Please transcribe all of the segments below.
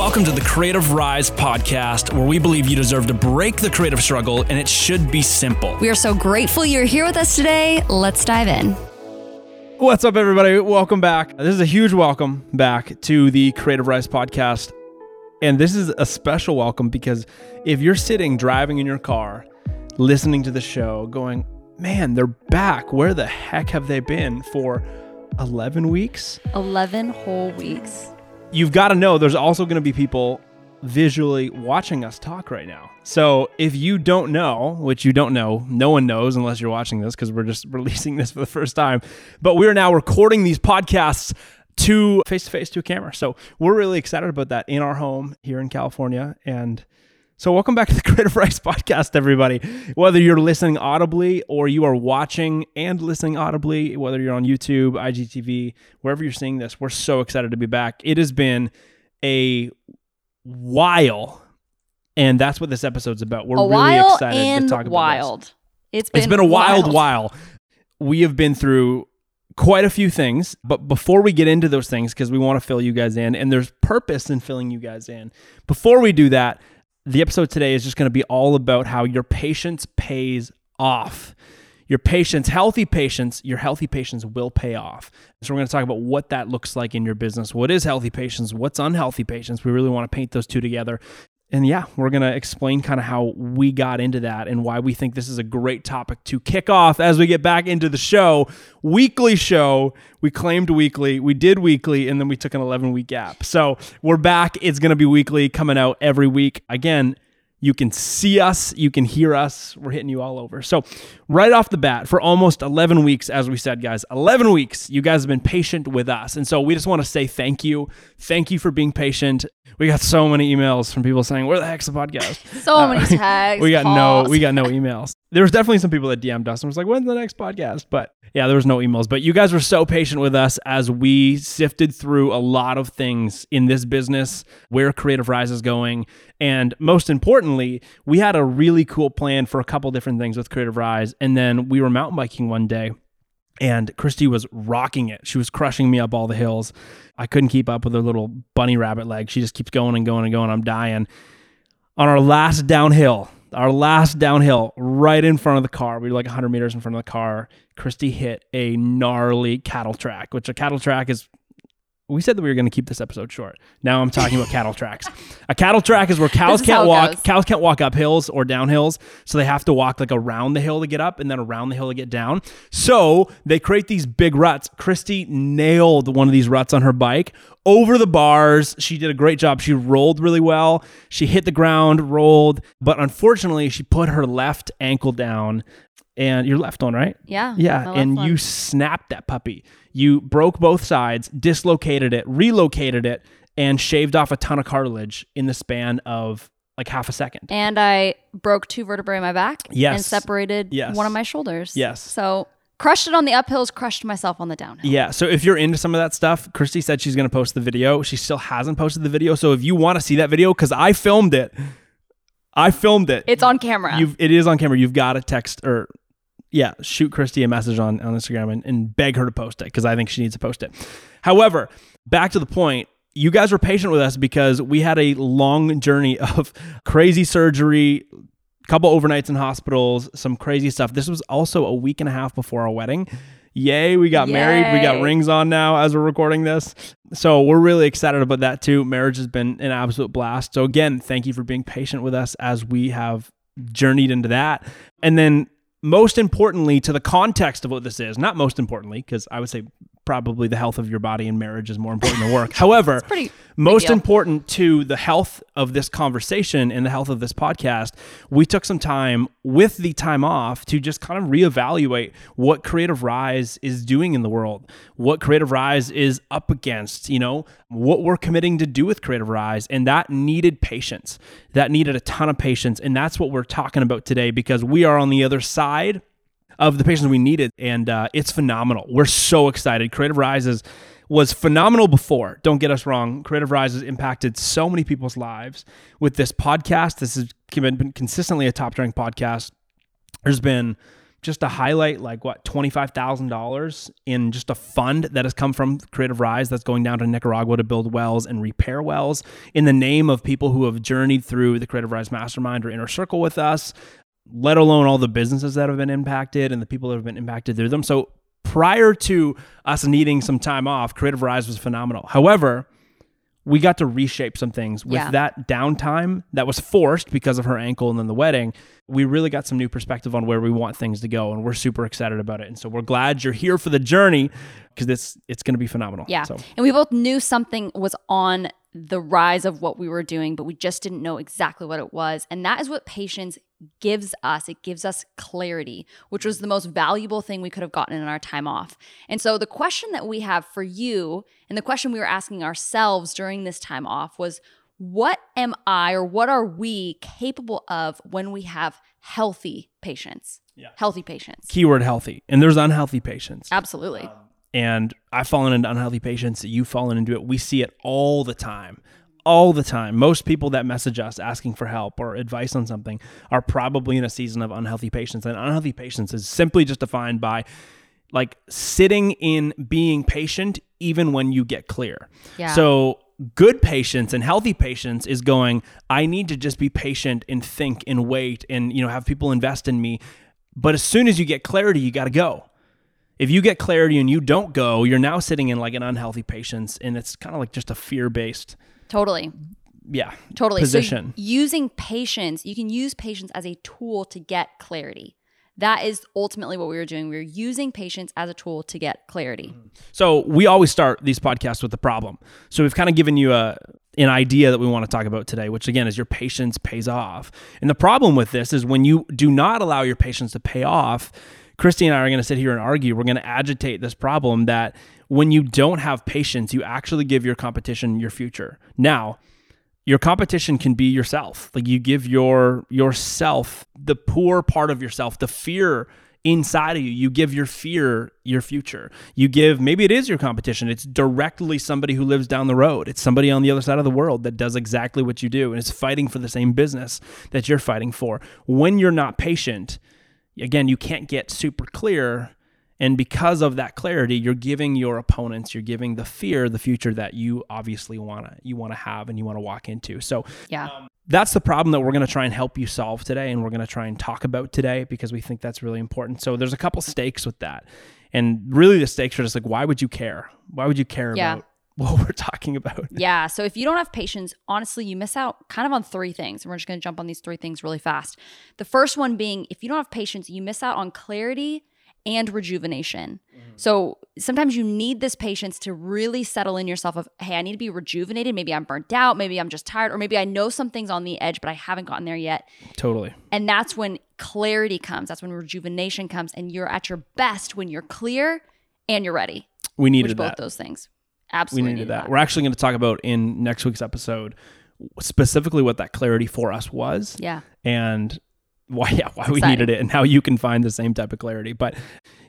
Welcome to the Creative Rise podcast, where we believe you deserve to break the creative struggle and it should be simple. We are so grateful you're here with us today. Let's dive in. What's up, everybody? Welcome back. This is a huge welcome back to the Creative Rise podcast. And this is a special welcome because if you're sitting driving in your car, listening to the show, going, man, they're back. Where the heck have they been for 11 weeks? 11 whole weeks. You've got to know there's also going to be people visually watching us talk right now. So if you don't know, which you don't know, no one knows unless you're watching this because we're just releasing this for the first time, but we're now recording these podcasts to face to face to a camera. So we're really excited about that in our home here in California. And so welcome back to the Creative Rise podcast, everybody. Whether you're listening audibly or you are watching and listening audibly, whether you're on YouTube, IGTV, wherever you're seeing this, we're so excited to be back. It has been a while, and that's what this episode's about. We're a really excited to talk about wild. this. It's been wild. It's been a wild, wild. while. We have been through quite a few things, but before we get into those things, because we want to fill you guys in, and there's purpose in filling you guys in. Before we do that, the episode today is just going to be all about how your patience pays off. Your patience, healthy patience, your healthy patience will pay off. So we're going to talk about what that looks like in your business. What is healthy patience? What's unhealthy patience? We really want to paint those two together. And yeah, we're going to explain kind of how we got into that and why we think this is a great topic to kick off as we get back into the show. Weekly show. We claimed weekly. We did weekly, and then we took an 11 week gap. So we're back. It's going to be weekly, coming out every week. Again, you can see us, you can hear us. We're hitting you all over. So, right off the bat, for almost 11 weeks, as we said, guys, 11 weeks, you guys have been patient with us. And so, we just want to say thank you. Thank you for being patient. We got so many emails from people saying, Where the heck's the podcast? So Uh, many tags. we got calls. no we got no emails. There was definitely some people that DM'd us and was like, "When's the next podcast?" But yeah, there was no emails. But you guys were so patient with us as we sifted through a lot of things in this business, where Creative Rise is going, and most importantly, we had a really cool plan for a couple different things with Creative Rise. And then we were mountain biking one day and Christy was rocking it. She was crushing me up all the hills. I couldn't keep up with her little bunny rabbit leg. She just keeps going and going and going. I'm dying. On our last downhill, our last downhill, right in front of the car, we were like 100 meters in front of the car. Christy hit a gnarly cattle track, which a cattle track is. We said that we were going to keep this episode short. Now I'm talking about cattle tracks. A cattle track is where cows is can't walk. goes. Cows can't walk up hills or down hills, so they have to walk like around the hill to get up and then around the hill to get down. So they create these big ruts. Christy nailed one of these ruts on her bike over the bars. She did a great job. She rolled really well. She hit the ground, rolled, but unfortunately, she put her left ankle down. And your left one, right? Yeah. Yeah, and one. you snapped that puppy. You broke both sides, dislocated it, relocated it, and shaved off a ton of cartilage in the span of like half a second. And I broke two vertebrae in my back. Yes. And separated Yes. one of my shoulders. Yes. So crushed it on the uphills, crushed myself on the downhill. Yeah, so if you're into some of that stuff, Christy said she's going to post the video. She still hasn't posted the video, so if you want to see that video cuz I filmed it. I filmed it. It's on camera. You've it is on camera. You've got to text or yeah, shoot Christy a message on, on Instagram and, and beg her to post it because I think she needs to post it. However, back to the point, you guys were patient with us because we had a long journey of crazy surgery, couple overnights in hospitals, some crazy stuff. This was also a week and a half before our wedding. Yay, we got married. We got rings on now as we're recording this. So we're really excited about that too. Marriage has been an absolute blast. So again, thank you for being patient with us as we have journeyed into that. And then most importantly to the context of what this is, not most importantly, because I would say probably the health of your body and marriage is more important than work. However, most deal. important to the health of this conversation and the health of this podcast, we took some time with the time off to just kind of reevaluate what Creative Rise is doing in the world, what Creative Rise is up against, you know, what we're committing to do with Creative Rise. And that needed patience. That needed a ton of patience. And that's what we're talking about today because we are on the other side of the patience we needed, and uh, it's phenomenal. We're so excited. Creative Rises was phenomenal before. Don't get us wrong. Creative Rise has impacted so many people's lives with this podcast. This has been consistently a top ranked podcast. There's been just a highlight like what $25,000 in just a fund that has come from Creative Rise that's going down to Nicaragua to build wells and repair wells in the name of people who have journeyed through the Creative Rise Mastermind or Inner Circle with us, let alone all the businesses that have been impacted and the people that have been impacted through them. So prior to us needing some time off, Creative Rise was phenomenal. However, we got to reshape some things with Yeah. that downtime that was forced because of her ankle and then the wedding. We really got some new perspective on where we want things to go, and we're super excited about it. And so we're glad you're here for the journey because it's it's going to be phenomenal. Yeah. So And we both knew something was on the rise of what we were doing, but we just didn't know exactly what it was. And that is what patience gives us. It gives us clarity, which was the most valuable thing we could have gotten in our time off. And so the question that we have for you, and the question we were asking ourselves during this time off was, what am I or what are we capable of when we have healthy patience? Yeah. Healthy patience. keyword healthy, and there's unhealthy patience. Absolutely. Um, and I've fallen into unhealthy patience. You've fallen into it. We see it all the time. All the time. Most people that message us asking for help or advice on something are probably in a season of unhealthy patience. And unhealthy patience is simply just defined by like sitting in being patient even when you get clear. Yeah. So good patience and healthy patience is going, I need to just be patient and think and wait and you know have people invest in me. But as soon as you get clarity, you got to go if you get clarity and you don't go, you're now sitting in like an unhealthy patience, and it's kind of like just a fear based, Totally. yeah, Totally. position. So using patience, you can use patience as a tool to get clarity. That is ultimately what we were doing. We were using patience as a tool to get clarity. So we always start these podcasts with the problem. So we've kind of given you a an idea that we want to talk about today, which again is your patience pays off. And the problem with this is when you do not allow your patience to pay off, Christy and I are going to sit here and argue. We're going to agitate this problem that when you don't have patience, you actually give your competition your future. Now, your competition can be yourself. Like you give your yourself the poor part of yourself, the fear inside of you. You give your fear your future. You give maybe it is your competition. It's directly somebody who lives down the road. It's somebody on the other side of the world that does exactly what you do and is fighting for the same business that you're fighting for. When you're not patient, again, you can't get super clear. And because of that clarity, you're giving your opponents, you're giving the fear the future that you obviously wanna you wanna have and you wanna walk into. So Yeah. Um, that's the problem that we're going to try and help you solve today and we're going to try and talk about today because we think that's really important so there's a couple stakes with that and really the stakes are just like why would you care why would you care Yeah. about what we're talking about Yeah. So if you don't have patience, honestly, you miss out kind of on three things. And we're just going to jump on these three things really fast. The first one being if you don't have patience, you miss out on clarity and rejuvenation. Mm-hmm. So sometimes you need this patience to really settle in yourself of, hey, I need to be rejuvenated. Maybe I'm burnt out. Maybe I'm just tired. Or maybe I know something's on the edge, but I haven't gotten there yet. totally And that's when clarity comes. That's when rejuvenation comes. And you're at your best when you're clear and you're ready. we Which needed both that those things. We Absolutely. needed that we're actually going to talk about in next week's episode specifically what that clarity for us was Yeah. and why yeah why we needed it and how you can find the same type of clarity. But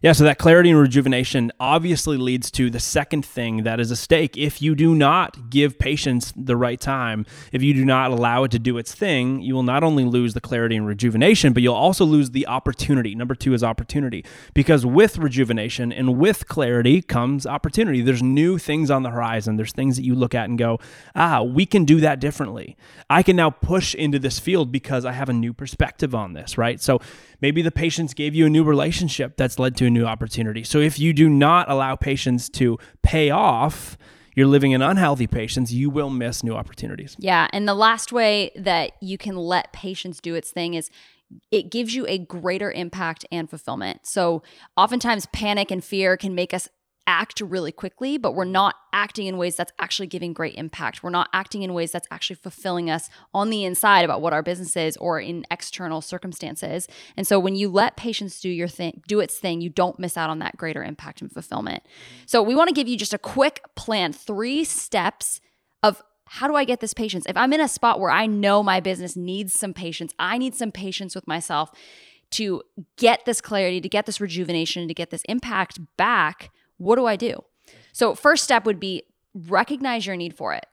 yeah so that clarity and rejuvenation obviously leads to the second thing that is a stake. If you do not give patience the right time if you do not allow it to do its thing you will not only lose the clarity and rejuvenation but you'll also lose the opportunity. Number two is opportunity. Because with rejuvenation and with clarity comes opportunity. There's new things on the horizon. There's things that you look at and go ah we can do that differently. I can now push into this field because i have a new perspective on this right so maybe the patience gave you a new relationship that's led to a new opportunity so if you do not allow patience to pay off you're living in unhealthy patience, you will miss new opportunities Yeah. And the last way that you can let patience do its thing is it gives you a greater impact and fulfillment. So oftentimes panic and fear can make us act really quickly, but we're not acting in ways that's actually giving great impact. We're not acting in ways that's actually fulfilling us on the inside about what our business is or in external circumstances. And so when you let patience do your thing, do its thing, you don't miss out on that greater impact and fulfillment. So we want to give you just a quick plan, three steps of how do I get this patience? If I'm in a spot where I know my business needs some patience, I need some patience with myself to get this clarity, to get this rejuvenation, to get this impact back, what do I do? So, first step would be recognize your need for it.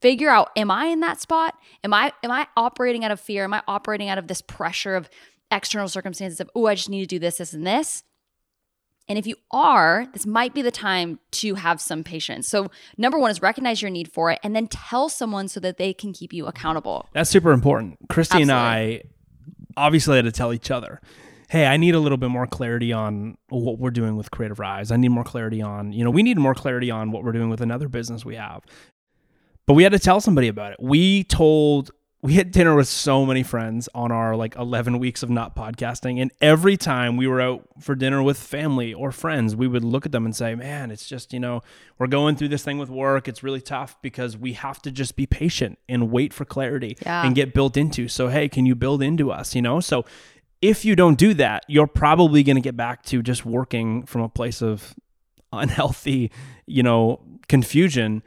Figure out am I in that spot? Am I am I operating out of fear? Am I operating out of this pressure of external circumstances of, oh, I just need to do this, this, and this. And if you are, this might be the time to have some patience. So, number one is recognize your need for it and then tell someone so that they can keep you accountable. That's super important. Christy and I obviously had to tell each other, hey, I need a little bit more clarity on what we're doing with Creative Rise. I need more clarity on, you know, we need more clarity on what we're doing with another business we have. But we had to tell somebody about it. We told we had dinner with so many friends on our like 11 weeks of not podcasting and every time we were out for dinner with family or friends we would look at them and say man it's just you know we're going through this thing with work it's really tough because we have to just be patient and wait for clarity Yeah. and get built into so hey can you build into us you know so if you don't do that you're probably going to get back to just working from a place of unhealthy you know confusion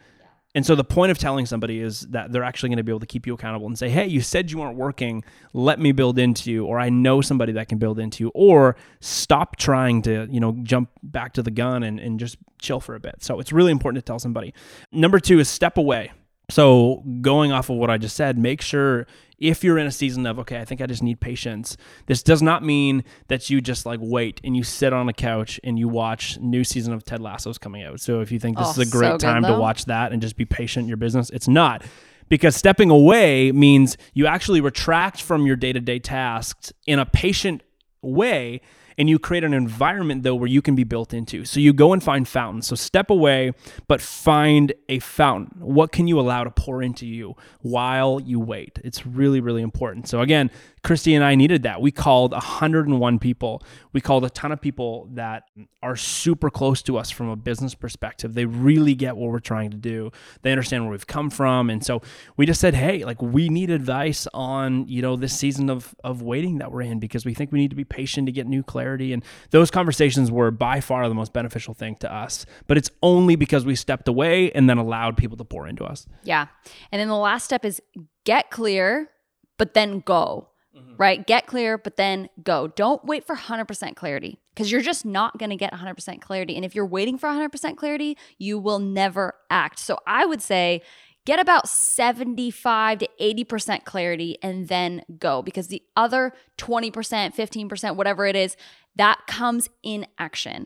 and so the point of telling somebody is that they're actually going to be able to keep you accountable and say, "Hey, you said you weren't working. Let me build into you," or "I know somebody that can build into you," or stop trying to, you know, jump back to the gun and, and just chill for a bit. So it's really important to tell somebody. Number two is step away. So going off of what I just said, make sure if you're in a season of okay, I think I just need patience. This does not mean that you just like wait and you sit on a couch and you watch new season of Ted Lasso's coming out. So if you think this Oh, is a oh, so great good, time to watch that and just be patient in your business, it's not. Because stepping away means you actually retract from your day-to-day tasks in a patient way and you create an environment though where you can be built into. So you go and find fountains. So step away, but find a fountain. What can you allow to pour into you while you wait? It's really, really important. So again, Christy and I needed that. We called 101 people. We called a ton of people that are super close to us from a business perspective. They really get what we're trying to do. They understand where we've come from. And so we just said, hey, like we need advice on, you know, this season of of waiting that we're in because we think we need to be patient to get new clarity. And those conversations were by far the most beneficial thing to us. But it's only because we stepped away and then allowed people to pour into us. Yeah. And then the last step is get clear, but then go, Mm-hmm. right? Get clear, but then go. Don't wait for 100% clarity because you're just not going to get 100% clarity. And if you're waiting for 100% clarity, you will never act. So I would say, Get about 75 to 80% clarity and then go because the other 20%, 15%, whatever it is, that comes in action.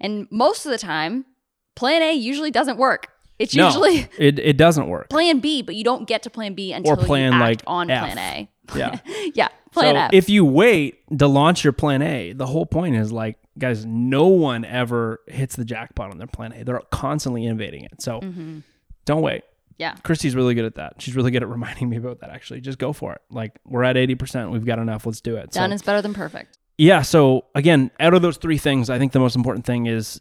And most of the time, plan A usually doesn't work. It's No, usually it, it doesn't work. plan B, but you don't get to plan B until plan, you act like, on F. plan A. Yeah. yeah, plan so F. if you wait to launch your plan A, the whole point is like, guys, no one ever hits the jackpot on their plan A. They're constantly innovating it. So Mm-hmm. don't wait. yeah. Christy's really good at that. She's really good at reminding me about that actually. Just go for it. Like we're at 80%. We've got enough. Let's do it. Done so, is better than perfect. yeah. So again, out of those three things, I think the most important thing is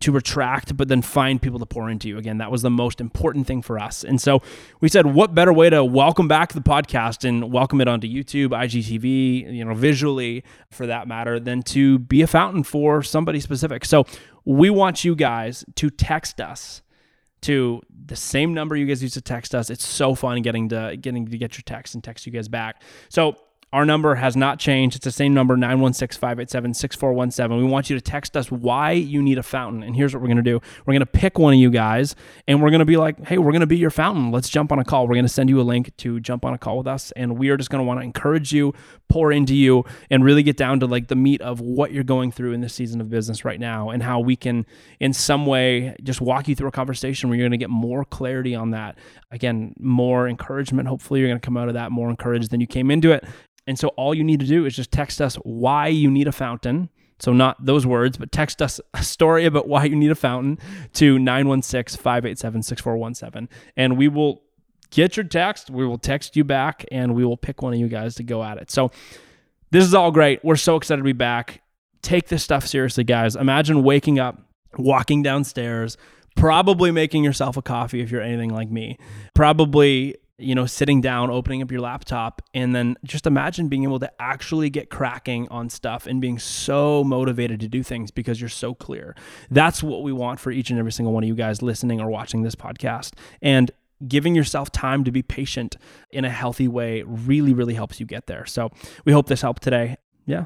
to retract, but then find people to pour into you. Again, that was the most important thing for us. And so we said, what better way to welcome back the podcast and welcome it onto YouTube, IGTV, you know, visually for that matter, than to be a fountain for somebody specific. So we want you guys to text us to the same number you guys used to text us. It's so fun getting to getting to get your text and text you guys back. So our number has not changed. It's the same number, 916-587-6417. We want you to text us why you need a fountain. And here's what we're going to do. We're going to pick one of you guys and we're going to be like, hey, we're going to be your fountain. Let's jump on a call. We're going to send you a link to jump on a call with us. And we are just going to want to encourage you, pour into you, and really get down to like the meat of what you're going through in this season of business right now and how we can, in some way, just walk you through a conversation where you're going to get more clarity on that. Again, more encouragement. Hopefully, you're going to come out of that more encouraged than you came into it. And so all you need to do is just text us why you need a fountain. So not those words, but text us a story about why you need a fountain to 916-587-6417 and we will get your text, we will text you back and we will pick one of you guys to go at it. So this is all great. We're so excited to be back. Take this stuff seriously, guys. Imagine waking up, walking downstairs, probably making yourself a coffee if you're anything like me. Probably, you know, sitting down, opening up your laptop, and then just imagine being able to actually get cracking on stuff and being so motivated to do things because you're so clear. That's what we want for each and every single one of you guys listening or watching this podcast. And giving yourself time to be patient in a healthy way really, really helps you get there. So we hope this helped today. Yeah.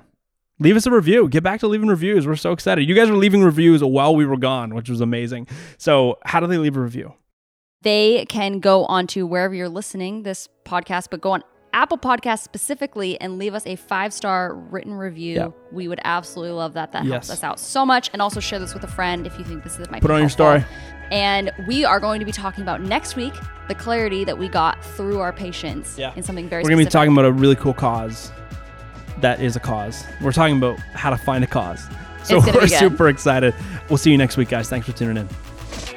Leave us a review. Get back to leaving reviews. We're so excited. You guys were leaving reviews while we were gone, which was amazing. So, how do they leave a review? They can go on to wherever you're listening this podcast, but go on Apple Podcasts specifically and leave us a five star written review. Yeah. We would absolutely love that. That Yes. helps us out so much. And also share this with a friend if you think this is might Put on your story. And we are going to be talking about next week the clarity that we got through our patience Yeah. in something very We're going to be talking about a really cool cause that is a cause. We're talking about how to find a cause. So we're super excited. We'll see you next week, guys. Thanks for tuning in.